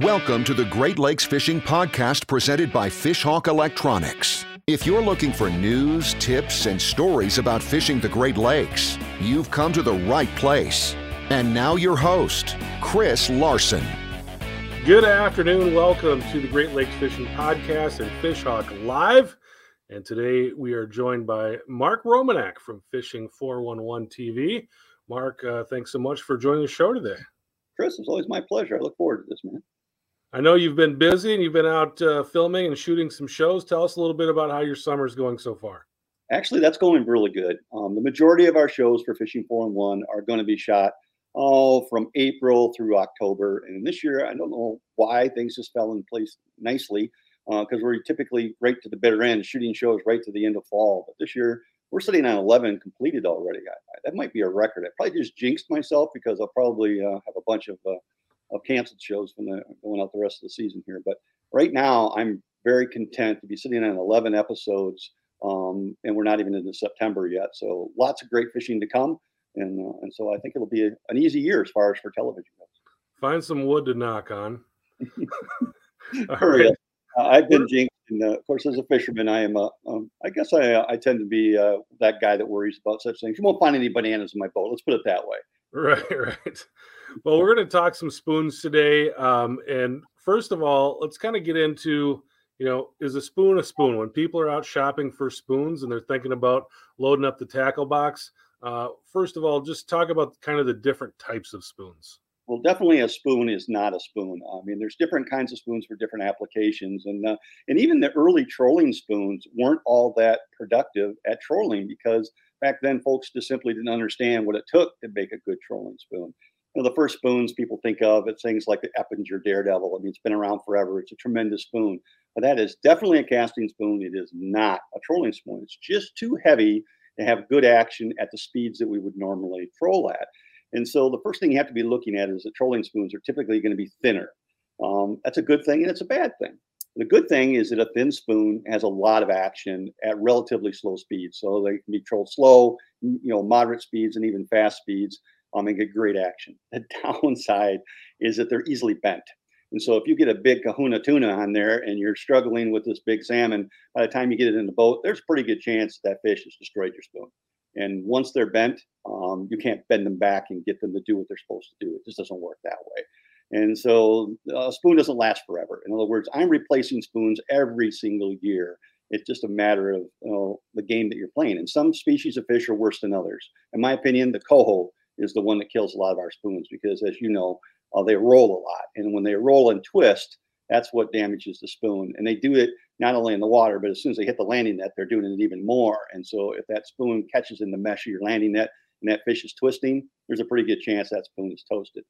Welcome to the Great Lakes Fishing Podcast presented by Fishhawk Electronics. If you're looking for news, tips, and stories about fishing the Great Lakes, you've come to the right place. And now, your host, Chris Larson. Good afternoon. Welcome to the Great Lakes Fishing Podcast and Fishhawk Live. And today we are joined by Mark Romanack from Fishing 411 TV. Mark, uh, thanks so much for joining the show today. Chris, it's always my pleasure. I look forward to this, man. I know you've been busy and you've been out uh, filming and shooting some shows. Tell us a little bit about how your summer is going so far. Actually, that's going really good. Um, the majority of our shows for Fishing 4 and 1 are going to be shot all from April through October. And this year, I don't know why things just fell in place nicely because uh, we're typically right to the bitter end, shooting shows right to the end of fall. But this year, we're sitting on 11 completed already. I, I, that might be a record. I probably just jinxed myself because I'll probably uh, have a bunch of uh, of canceled shows from the going out the rest of the season here. But right now, I'm very content to be sitting on 11 episodes, um, and we're not even into September yet. So lots of great fishing to come, and uh, and so I think it'll be a, an easy year as far as for television goes. Find some wood to knock on. All right. Uh, I've been jinxed, and uh, of course, as a fisherman, I am a. Um, I guess I I tend to be uh, that guy that worries about such things. You won't find any bananas in my boat. Let's put it that way. Right, right. Well, we're going to talk some spoons today. Um, and first of all, let's kind of get into, you know, is a spoon a spoon? When people are out shopping for spoons and they're thinking about loading up the tackle box, uh, first of all, just talk about kind of the different types of spoons. Well, definitely a spoon is not a spoon. I mean, there's different kinds of spoons for different applications, and uh, and even the early trolling spoons weren't all that productive at trolling because back then folks just simply didn't understand what it took to make a good trolling spoon you know, the first spoons people think of it's things like the Eppinger Daredevil. I mean, it's been around forever. It's a tremendous spoon, but that is definitely a casting spoon. It is not a trolling spoon. It's just too heavy to have good action at the speeds that we would normally troll at. And so the first thing you have to be looking at is that trolling spoons are typically going to be thinner. Um, that's a good thing and it's a bad thing. The good thing is that a thin spoon has a lot of action at relatively slow speeds. So they can be trolled slow, you know, moderate speeds and even fast speeds um, and get great action. The downside is that they're easily bent. And so if you get a big kahuna tuna on there and you're struggling with this big salmon, by the time you get it in the boat, there's a pretty good chance that fish has destroyed your spoon. And once they're bent, um, you can't bend them back and get them to do what they're supposed to do. It just doesn't work that way. And so a spoon doesn't last forever. In other words, I'm replacing spoons every single year. It's just a matter of you know, the game that you're playing. And some species of fish are worse than others. In my opinion, the coho is the one that kills a lot of our spoons because, as you know, uh, they roll a lot. And when they roll and twist, that's what damages the spoon. And they do it not only in the water, but as soon as they hit the landing net, they're doing it even more. And so if that spoon catches in the mesh of your landing net and that fish is twisting, there's a pretty good chance that spoon is toasted.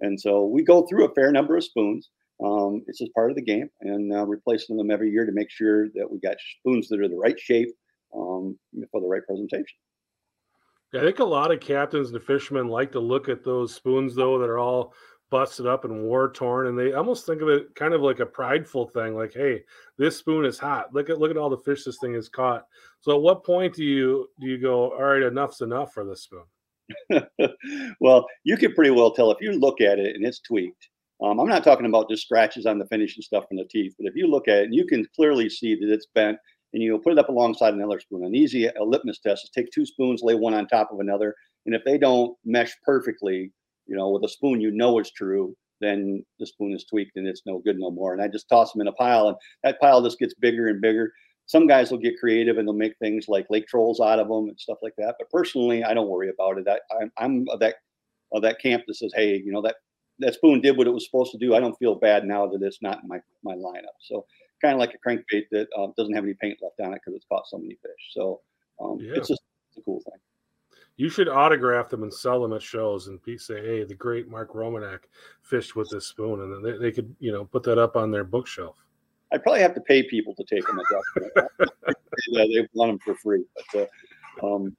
And so we go through a fair number of spoons. Um, it's just part of the game and uh, replacing them every year to make sure that we got spoons that are the right shape um, for the right presentation. I think a lot of captains and fishermen like to look at those spoons though that are all busted up and war torn, and they almost think of it kind of like a prideful thing, like, "Hey, this spoon is hot. Look at look at all the fish this thing has caught." So, at what point do you do you go, "All right, enough's enough for this spoon"? well, you can pretty well tell if you look at it and it's tweaked. Um, I'm not talking about just scratches on the finish and stuff from the teeth, but if you look at it, and you can clearly see that it's bent and you put it up alongside another spoon. An easy a litmus test is take two spoons, lay one on top of another, and if they don't mesh perfectly, you know, with a spoon you know it's true, then the spoon is tweaked and it's no good no more. And I just toss them in a pile, and that pile just gets bigger and bigger. Some guys will get creative and they'll make things like lake trolls out of them and stuff like that. But personally, I don't worry about it. I, I'm, I'm of that of that camp that says, hey, you know that that spoon did what it was supposed to do. I don't feel bad now that it's not in my my lineup. So kind of like a crankbait that um, doesn't have any paint left on it because it's caught so many fish. So um, yeah. it's just it's a cool thing. You should autograph them and sell them at shows and say, "Hey, the great Mark Romanack fished with this spoon," and then they, they could, you know, put that up on their bookshelf. I'd probably have to pay people to take them. they want them for free, but uh, um,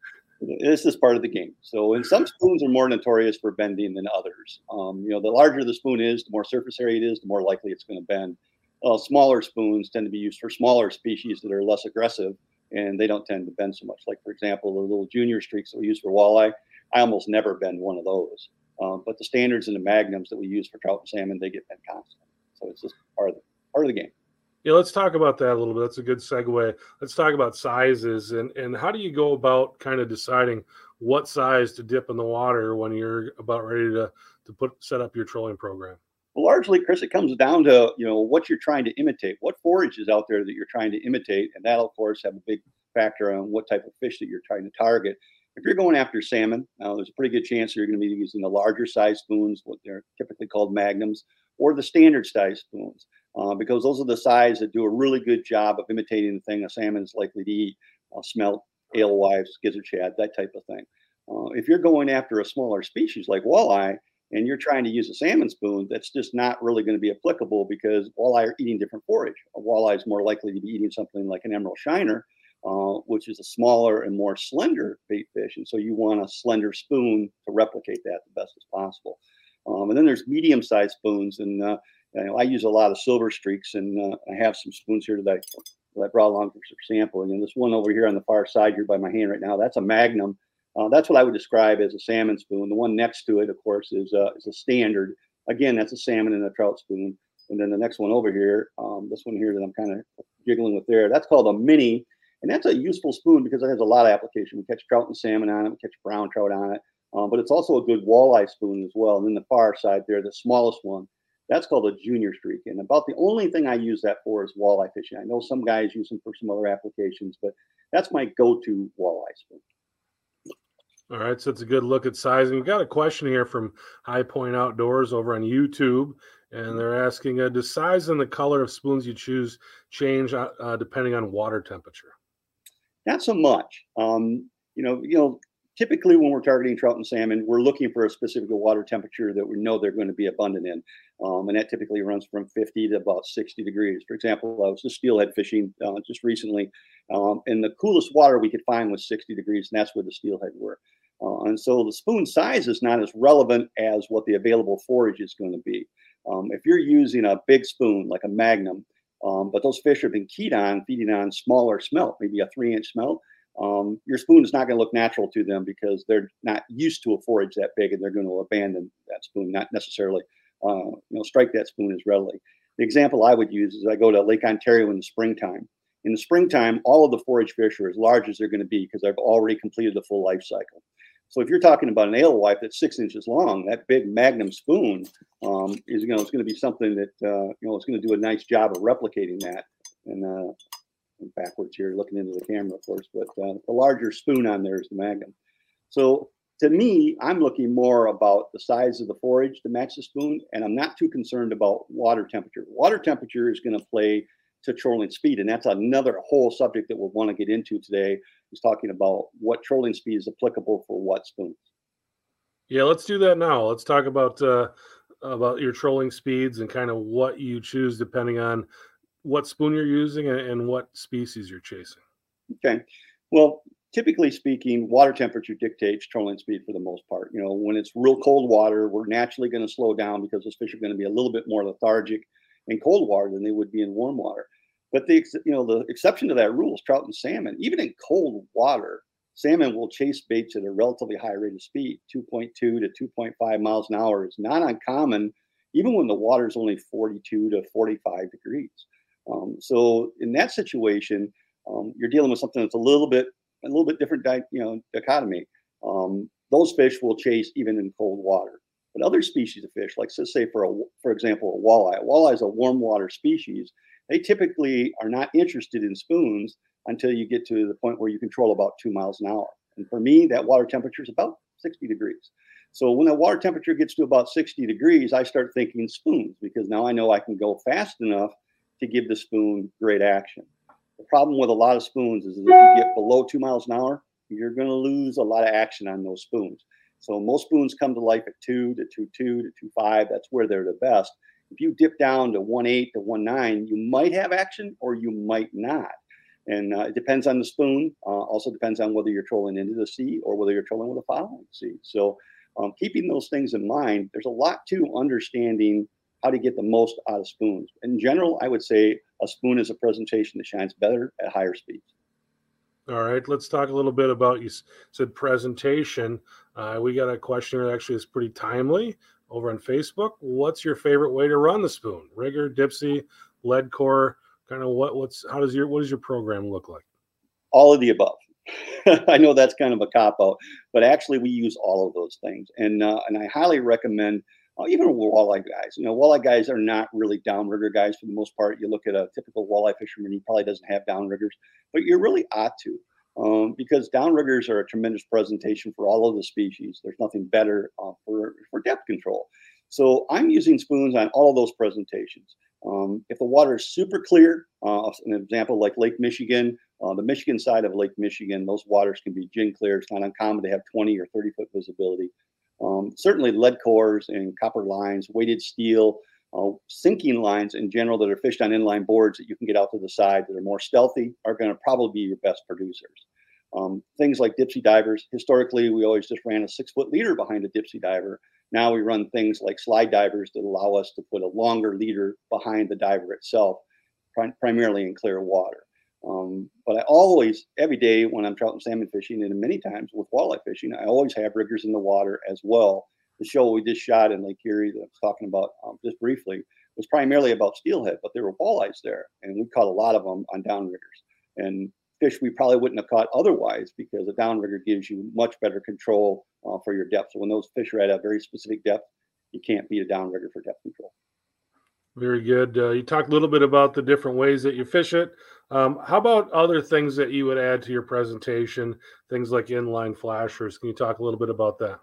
this is part of the game. So, and some spoons are more notorious for bending than others. Um, you know, the larger the spoon is, the more surface area it is, the more likely it's going to bend. Uh, smaller spoons tend to be used for smaller species that are less aggressive and they don't tend to bend so much. Like, for example, the little junior streaks that we use for walleye, I almost never bend one of those. Um, but the standards and the magnums that we use for trout and salmon, they get bent constantly. So it's just part of the part of the game. Yeah, let's talk about that a little bit. That's a good segue. Let's talk about sizes and and how do you go about kind of deciding what size to dip in the water when you're about ready to to put set up your trolling program? Well, largely, Chris, it comes down to you know what you're trying to imitate, what forage is out there that you're trying to imitate, and that'll of course have a big factor on what type of fish that you're trying to target. If you're going after salmon, now there's a pretty good chance you're going to be using the larger size spoons, what they're typically called magnums, or the standard size spoons, uh, because those are the size that do a really good job of imitating the thing a salmon is likely to eat, uh, smelt, alewives, gizzard shad, that type of thing. Uh, if you're going after a smaller species like walleye, and you're trying to use a salmon spoon, that's just not really going to be applicable because walleye are eating different forage. A walleye is more likely to be eating something like an emerald shiner, uh, which is a smaller and more slender bait fish. And so you want a slender spoon to replicate that the best as possible. Um, and then there's medium sized spoons. And uh, I use a lot of silver streaks, and uh, I have some spoons here that I, that I brought along for sampling. And this one over here on the far side here by my hand right now, that's a Magnum uh, that's what I would describe as a salmon spoon. The one next to it, of course, is, uh, is a standard. Again, that's a salmon and a trout spoon. And then the next one over here, um, this one here that I'm kind of jiggling with there, that's called a mini. And that's a useful spoon because it has a lot of application. We catch trout and salmon on it, we catch brown trout on it. Um, but it's also a good walleye spoon as well. And then the far side there, the smallest one, that's called a junior streak. And about the only thing I use that for is walleye fishing. I know some guys use them for some other applications, but that's my go-to walleye spoon. All right, so it's a good look at sizing. We've got a question here from High Point Outdoors over on YouTube, and they're asking, uh, does size and the color of spoons you choose change uh, uh, depending on water temperature? Not so much. Um, you know, you know, typically when we're targeting trout and salmon, we're looking for a specific water temperature that we know they're going to be abundant in, um, and that typically runs from 50 to about 60 degrees. For example, I was just steelhead fishing uh, just recently, um, and the coolest water we could find was 60 degrees, and that's where the steelhead were. Uh, and so the spoon size is not as relevant as what the available forage is going to be. Um, if you're using a big spoon like a magnum, um, but those fish have been keyed on feeding on smaller smelt, maybe a three inch smelt, um, your spoon is not going to look natural to them because they're not used to a forage that big and they're going to abandon that spoon, not necessarily uh, you know strike that spoon as readily. The example I would use is I go to Lake Ontario in the springtime. In the springtime, all of the forage fish are as large as they're going to be because they've already completed the full life cycle. So if you're talking about an alewife that's six inches long, that big magnum spoon um, is you know it's going to be something that uh, you know it's going to do a nice job of replicating that. And uh, backwards here, looking into the camera, of course, but uh, the larger spoon on there is the magnum. So to me, I'm looking more about the size of the forage to match the spoon, and I'm not too concerned about water temperature. Water temperature is going to play to trolling speed. And that's another whole subject that we'll want to get into today is talking about what trolling speed is applicable for what spoons. Yeah, let's do that now. Let's talk about uh, about your trolling speeds and kind of what you choose depending on what spoon you're using and, what species you're chasing. Okay. Well, typically speaking, water temperature dictates trolling speed for the most part. You know, when it's real cold water, we're naturally going to slow down because those fish are going to be a little bit more lethargic in cold water than they would be in warm water. But the you know the exception to that rule is trout and salmon. Even in cold water, salmon will chase baits at a relatively high rate of speed. 2.2 to 2.5 miles an hour is not uncommon, even when the water is only 42 to 45 degrees. Um, so in that situation, um, you're dealing with something that's a little bit a little bit different, di- you know, dichotomy. Um, those fish will chase even in cold water. But other species of fish, like let's say for a, for example, a walleye. A walleye is a warm water species they typically are not interested in spoons until you get to the point where you control about two miles an hour. And for me, that water temperature is about 60 degrees. So when that water temperature gets to about 60 degrees, I start thinking spoons because now I know I can go fast enough to give the spoon great action. The problem with a lot of spoons is if you get below two miles an hour, you're going to lose a lot of action on those spoons. So most spoons come to life at two to two two to two five. That's where they're the best. If you dip down to one eight to one nine, you might have action or you might not. And uh, it depends on the spoon. Uh, also depends on whether you're trolling into the sea or whether you're trolling with a following sea. So um, keeping those things in mind, there's a lot to understanding how to get the most out of spoons. In general, I would say a spoon is a presentation that shines better at higher speeds. All right, let's talk a little bit about you said presentation. Uh, we got a question that actually is pretty timely over on Facebook. What's your favorite way to run the spoon? Rigger, Dipsy, lead core, kind of what what's how does your what does your program look like? All of the above. I know that's kind of a cop out, but actually we use all of those things, and uh, and I highly recommend uh, even walleye guys. You know, walleye guys are not really downrigger guys for the most part. You look at a typical walleye fisherman, he probably doesn't have downriggers, but you really ought to. Um, because downriggers are a tremendous presentation for all of the species. There's nothing better uh, for, for depth control. So I'm using spoons on all of those presentations. Um, if the water is super clear, uh, an example like Lake Michigan, uh, the Michigan side of Lake Michigan, those waters can be gin clear. It's not uncommon to have 20 or 30 foot visibility. Um, certainly lead cores and copper lines, weighted steel, uh, sinking lines in general that are fished on inline boards that you can get out to the side that are more stealthy are going to probably be your best producers. Um, things like dipsy divers. Historically, we always just ran a six foot leader behind a dipsy diver. Now we run things like slide divers that allow us to put a longer leader behind the diver itself, prim- primarily in clear water. Um, but I always, every day when I'm trout and salmon fishing, and many times with walleye fishing, I always have riggers in the water as well. The show we just shot in Lake Erie that I was talking about um, just briefly was primarily about steelhead, but there were walleyes there, and we caught a lot of them on downriggers and fish we probably wouldn't have caught otherwise because a downrigger gives you much better control uh, for your depth. So when those fish are at a very specific depth, you can't beat a downrigger for depth control. Very good. Uh, you talked a little bit about the different ways that you fish it. Um, how about other things that you would add to your presentation? Things like inline flashers. Can you talk a little bit about that?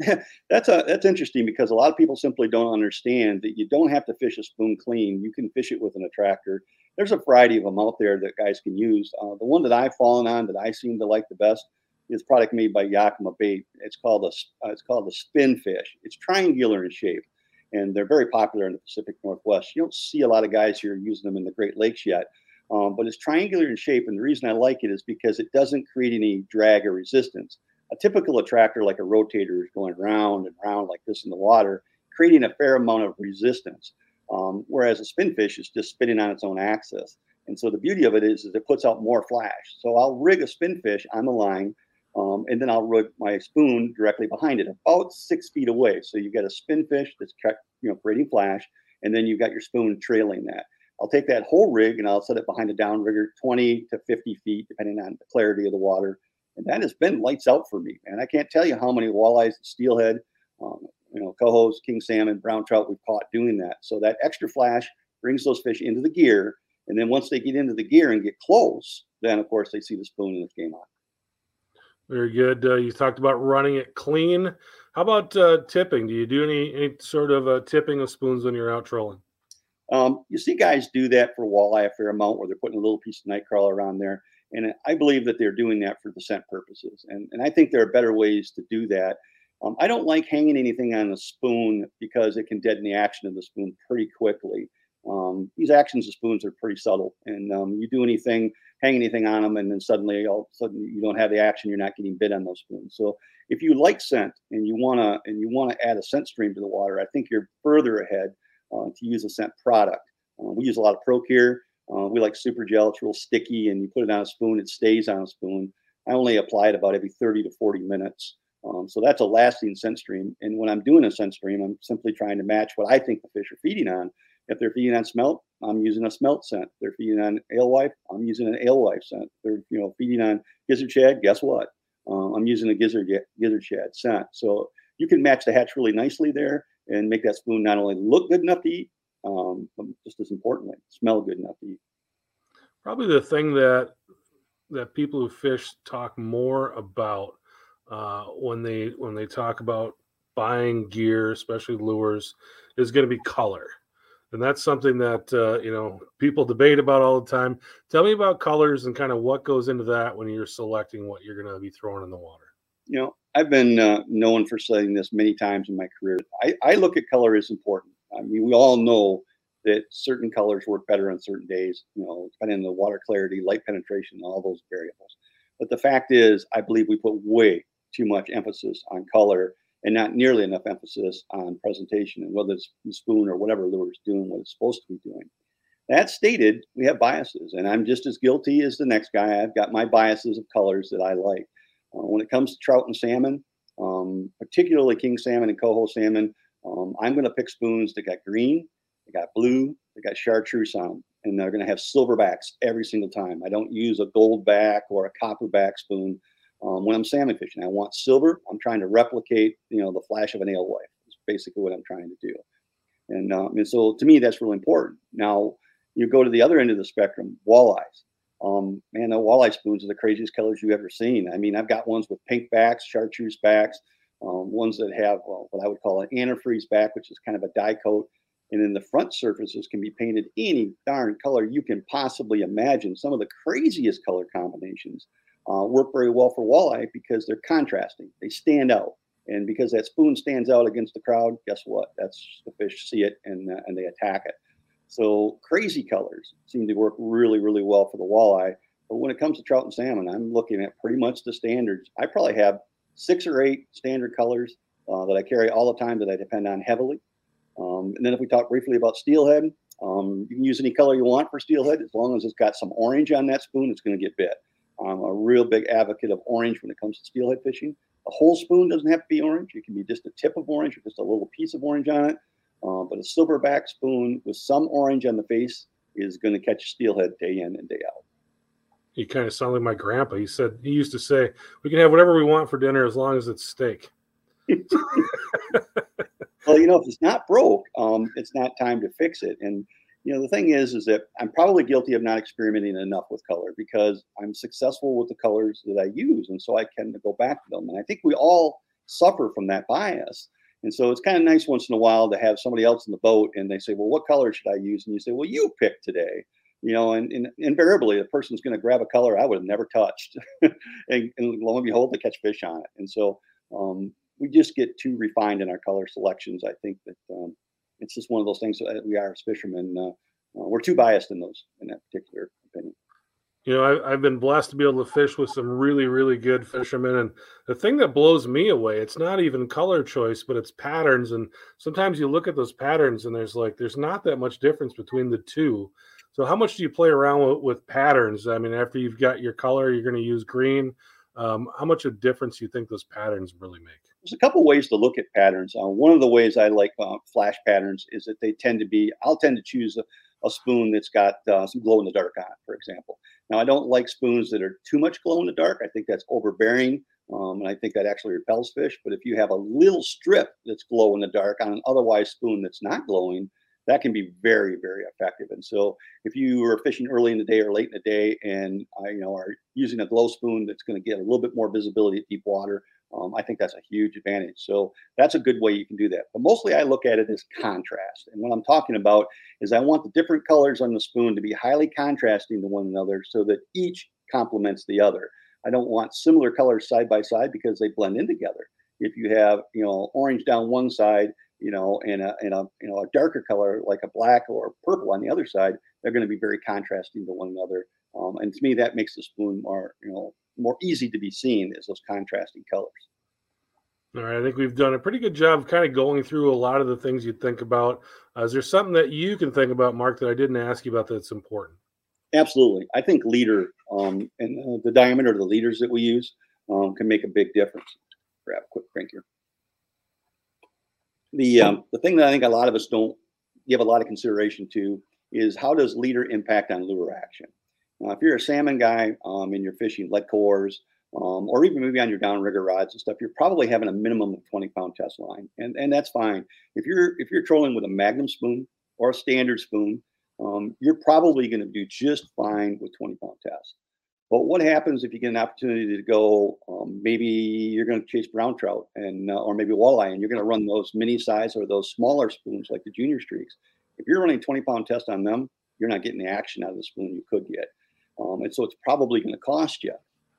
that's a that's interesting because a lot of people simply don't understand that you don't have to fish a spoon clean. You can fish it with an attractor. There's a variety of them out there that guys can use. Uh, the one that I've fallen on that I seem to like the best is product made by Yakima Bait. It's called a uh, it's called a spin fish. It's triangular in shape, and they're very popular in the Pacific Northwest. You don't see a lot of guys here using them in the Great Lakes yet. Um, but it's triangular in shape, and the reason I like it is because it doesn't create any drag or resistance. A typical attractor, like a rotator, is going round and round like this in the water, creating a fair amount of resistance. Um, whereas a spinfish is just spinning on its own axis. And so the beauty of it is, is it puts out more flash. So I'll rig a spinfish on the line, um, and then I'll rig my spoon directly behind it, about six feet away. So you've got a spinfish that's you know creating flash, and then you've got your spoon trailing that. I'll take that whole rig and I'll set it behind a downrigger 20 to 50 feet, depending on the clarity of the water. And that has been lights out for me. And I can't tell you how many walleyes, steelhead, um, you know, cohos, king salmon, brown trout we've caught doing that. So that extra flash brings those fish into the gear. And then once they get into the gear and get close, then of course they see the spoon and it's game on. Very good. Uh, you talked about running it clean. How about uh, tipping? Do you do any any sort of uh, tipping of spoons when you're out trolling? Um, you see guys do that for walleye a fair amount where they're putting a little piece of night crawler on there. And I believe that they're doing that for the scent purposes. And, and I think there are better ways to do that. Um, I don't like hanging anything on a spoon because it can deaden the action of the spoon pretty quickly. Um, these actions of spoons are pretty subtle, and um, you do anything, hang anything on them, and then suddenly all of a sudden you don't have the action. You're not getting bit on those spoons. So if you like scent and you wanna and you wanna add a scent stream to the water, I think you're further ahead uh, to use a scent product. Uh, we use a lot of ProCure. Uh, we like Super Gel. It's real sticky, and you put it on a spoon, it stays on a spoon. I only apply it about every 30 to 40 minutes. Um, so that's a lasting scent stream. And when I'm doing a scent stream, I'm simply trying to match what I think the fish are feeding on. If they're feeding on smelt, I'm using a smelt scent. If they're feeding on alewife, I'm using an alewife scent. If they're you know feeding on gizzard shad. Guess what? Uh, I'm using a gizzard gizzard shad scent. So you can match the hatch really nicely there and make that spoon not only look good enough to eat, um, but just as importantly, smell good enough to eat. Probably the thing that that people who fish talk more about uh, when they when they talk about buying gear, especially lures, is going to be color, and that's something that uh, you know people debate about all the time. Tell me about colors and kind of what goes into that when you're selecting what you're going to be throwing in the water. You know, I've been uh, known for saying this many times in my career. I, I look at color as important. I mean, we all know that certain colors work better on certain days, you know, depending on the water clarity, light penetration, all those variables. But the fact is, I believe we put way too much emphasis on color and not nearly enough emphasis on presentation and whether it's spoon or whatever lure is doing what it's supposed to be doing. that stated, we have biases, and I'm just as guilty as the next guy. I've got my biases of colors that I like. Uh, when it comes to trout and salmon, um, particularly king salmon and coho salmon, um, I'm going to pick spoons that got green, they got blue, they got chartreuse on them, and they're going to have silver backs every single time. I don't use a gold back or a copper back spoon um, when I'm salmon fishing. I want silver. I'm trying to replicate, you know, the flash of an alewife. It's basically what I'm trying to do. And, um, and so to me, that's really important. Now, you go to the other end of the spectrum, walleyes. Um, man, the walleye spoons are the craziest colors you've ever seen. I mean, I've got ones with pink backs, chartreuse backs, um, ones that have what I would call an antifreeze back, which is kind of a dye coat. And then the front surfaces can be painted any darn color you can possibly imagine. Some of the craziest color combinations uh, work very well for walleye because they're contrasting. They stand out. And because that spoon stands out against the crowd, guess what? That's the fish see it and, uh, and they attack it. So crazy colors seem to work really, really well for the walleye. But when it comes to trout and salmon, I'm looking at pretty much the standards. I probably have six or eight standard colors uh, that I carry all the time that I depend on heavily. Um, and then if we talk briefly about steelhead, um, you can use any color you want for steelhead as long as it's got some orange on that spoon. It's going to get bit. I'm a real big advocate of orange when it comes to steelhead fishing. A whole spoon doesn't have to be orange. It can be just a tip of orange or just a little piece of orange on it. Uh, but a silverback spoon with some orange on the face is going to catch steelhead day in and day out. You kind of sound like my grandpa. He said he used to say, "We can have whatever we want for dinner as long as it's steak." well, you know, if it's not broke, um, it's not time to fix it. And you know, the thing is, is that I'm probably guilty of not experimenting enough with color because I'm successful with the colors that I use, and so I tend to go back to them. And I think we all suffer from that bias. And so it's kind of nice once in a while to have somebody else in the boat and they say, well, what color should I use? And you say, well, you pick today. You know, and, and invariably the person's going to grab a color I would have never touched. and, and, lo and behold, they catch fish on it. And so um, we just get too refined in our color selections. I think that um, it's just one of those things that we are as fishermen. Uh, uh, we're too biased in those, in that particular opinion you know, I, have been blessed to be able to fish with some really, really good fishermen. And the thing that blows me away, it's not even color choice, but it's patterns. And sometimes you look at those patterns and there's like, there's not that much difference between the two. So, how much do you play around with, with patterns? I mean, after you've got your color, you're going to use green. Um, how much of difference do you think those patterns really make? There's a couple ways to look at patterns. Uh, one of the ways I like uh, flash patterns is that they tend to be, I'll tend to choose a, a spoon that's got uh, some glow in the dark on it, for example. Now, I don't like spoons that are too much glow in the dark. I think that's overbearing. Um, and I think that actually repels fish. But if you have a little strip that's glow in the dark on an otherwise spoon that's not glowing, that can be very, very effective. And so, if you are fishing early in the day or late in the day, and uh, you know are using a glow spoon that's going to get a little bit more visibility at deep water, um, I think that's a huge advantage. So that's a good way you can do that. But mostly I look at it as contrast. And what I'm talking about is I want the different colors on the spoon to be highly contrasting to one another so that each complements the other. I don't want similar colors side by side because they blend in together. If you have, you know, orange down one side, you know, and a, and a, you know, a darker color like a black or purple on the other side, they're going to be very contrasting to one another. Um, and to me, that makes the spoon more, you know, more easy to be seen is those contrasting colors. All right, I think we've done a pretty good job kind of going through a lot of the things you'd think about. Uh, is there something that you can think about, Mark, that I didn't ask you about that's important? Absolutely. I think leader um, and uh, the diameter of the leaders that we use um, can make a big difference. Grab a quick crank here. The um, the thing that I think a lot of us don't give a lot of consideration to is how does leader impact on lure action? If you're a salmon guy um, and you're fishing lead cores, um, or even maybe on your downrigger rods and stuff, you're probably having a minimum of 20 pound test line, and and that's fine. If you're if you're trolling with a Magnum spoon or a standard spoon, um, you're probably going to do just fine with 20 pound test. But what happens if you get an opportunity to go? Um, maybe you're going to chase brown trout and uh, or maybe walleye, and you're going to run those mini size or those smaller spoons like the junior streaks. If you're running 20 pound test on them, you're not getting the action out of the spoon you could get. Um, and so it's probably going to cost you.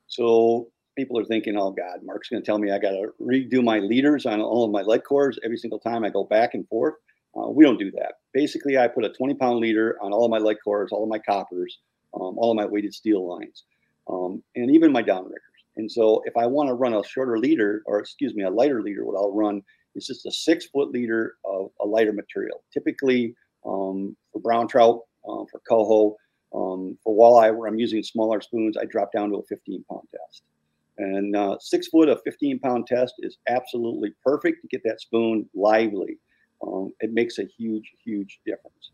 So people are thinking, oh God, Mark's going to tell me I got to redo my leaders on all of my lead cores every single time I go back and forth. Uh, we don't do that. Basically, I put a 20 pound leader on all of my lead cores, all of my coppers, um, all of my weighted steel lines, um, and even my downriggers. And so if I want to run a shorter leader, or excuse me, a lighter leader, what I'll run is just a six foot leader of a lighter material. Typically, um, for brown trout, Um, for coho, um, for walleye, where I'm using smaller spoons, I drop down to a 15 pound test. And uh, six foot of 15 pound test is absolutely perfect to get that spoon lively. Um, it makes a huge, huge difference.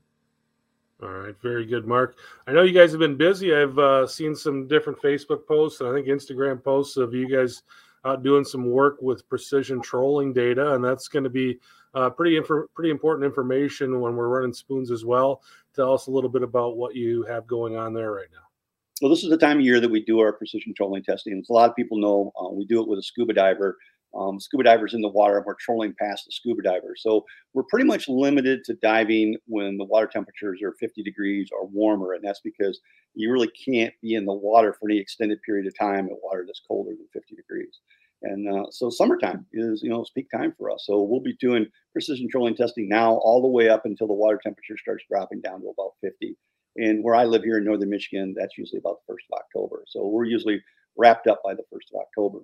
All right, very good, Mark. I know you guys have been busy. I've uh, seen some different Facebook posts and I think Instagram posts of you guys out doing some work with precision trolling data, and that's going to be uh, pretty pretty important information when we're running spoons as well. Tell us a little bit about what you have going on there right now. Well, this is the time of year that we do our precision trolling testing. As a lot of people know, uh, we do it with a scuba diver. Um, scuba divers in the water, and we're trolling past the scuba diver. So we're pretty much limited to diving when the water temperatures are 50 degrees or warmer, and that's because you really can't be in the water for any extended period of time in water that's colder than 50 degrees. And uh, so summertime is, you know, peak time for us. So we'll be doing precision trolling testing now all the way up until the water temperature starts dropping down to about 50. And where I live here in northern Michigan, that's usually about the first of October. So we're usually wrapped up by the first of October.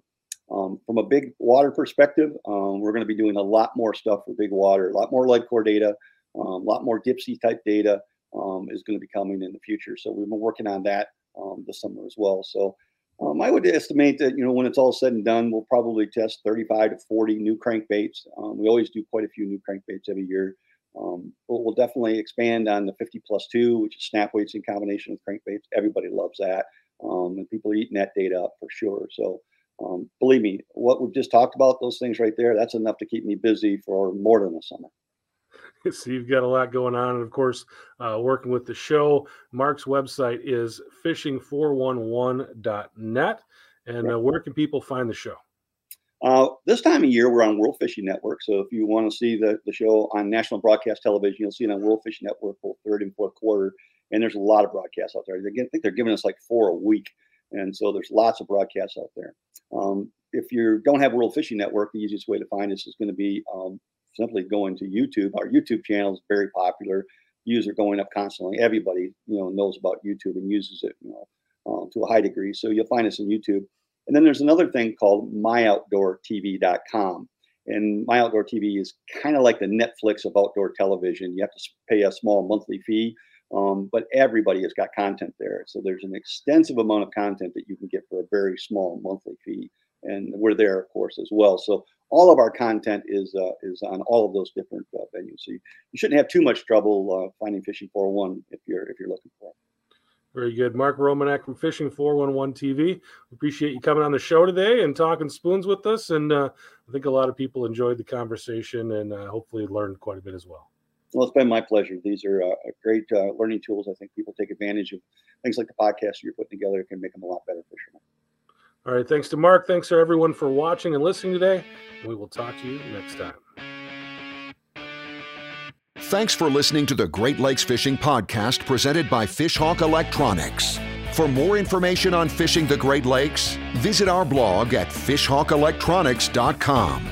Um, from a big water perspective, um, we're going to be doing a lot more stuff for big water, a lot more lead core data, um, a lot more dipsy type data um, is going to be coming in the future. So we've been working on that um, this summer as well. So um, I would estimate that you know when it's all said and done, we'll probably test 35 to 40 new crankbaits. we always do quite a few new crankbaits every year. Um, but we'll definitely expand on the 50 plus two, which is snap weights in combination with crankbaits. Everybody loves that. Um, and people are eating that data up for sure. So um, believe me, what we've just talked about, those things right there, that's enough to keep me busy for more than a summer. So you've got a lot going on. And of course, uh, working with the show, Mark's website is fishing411.net. And uh, where can people find the show? Uh, this time of year, we're on World Fishing Network. So if you want to see the, the show on national broadcast television, you'll see it on World Fishing Network for third and fourth quarter. And there's a lot of broadcasts out there. I think they're giving us like four a week. And so there's lots of broadcasts out there. Um, if you don't have World Fishing Network, the easiest way to find us is going to be um, simply going to YouTube. Our YouTube channel is very popular. Views are going up constantly. Everybody, you know, knows about YouTube and uses it, you know, uh, to a high degree. So you'll find us on YouTube. And then there's another thing called myoutdoortv.com. And My Outdoor TV is kind of like the Netflix of outdoor television. You have to pay a small monthly fee, um, but everybody has got content there. So there's an extensive amount of content that you can get for a very small monthly fee. And we're there, of course, as well. So all of our content is uh, is on all of those different uh, venues. So you, you, shouldn't have too much trouble uh, finding Fishing 411 if you're if you're looking for it. Very good. Mark Romanack from Fishing 411 TV. Appreciate you coming on the show today and talking spoons with us. And uh, I think a lot of people enjoyed the conversation and uh, hopefully learned quite a bit as well. Well, it's been my pleasure. These are uh, great uh, learning tools. I think people take advantage of things like the podcast you're putting together can make them a lot better fishermen. All right. Thanks to Mark. Thanks to everyone for watching and listening today. We will talk to you next time. Thanks for listening to the Great Lakes Fishing Podcast presented by Fishhawk Electronics. For more information on fishing the Great Lakes, visit our blog at fishhawkelectronics.com.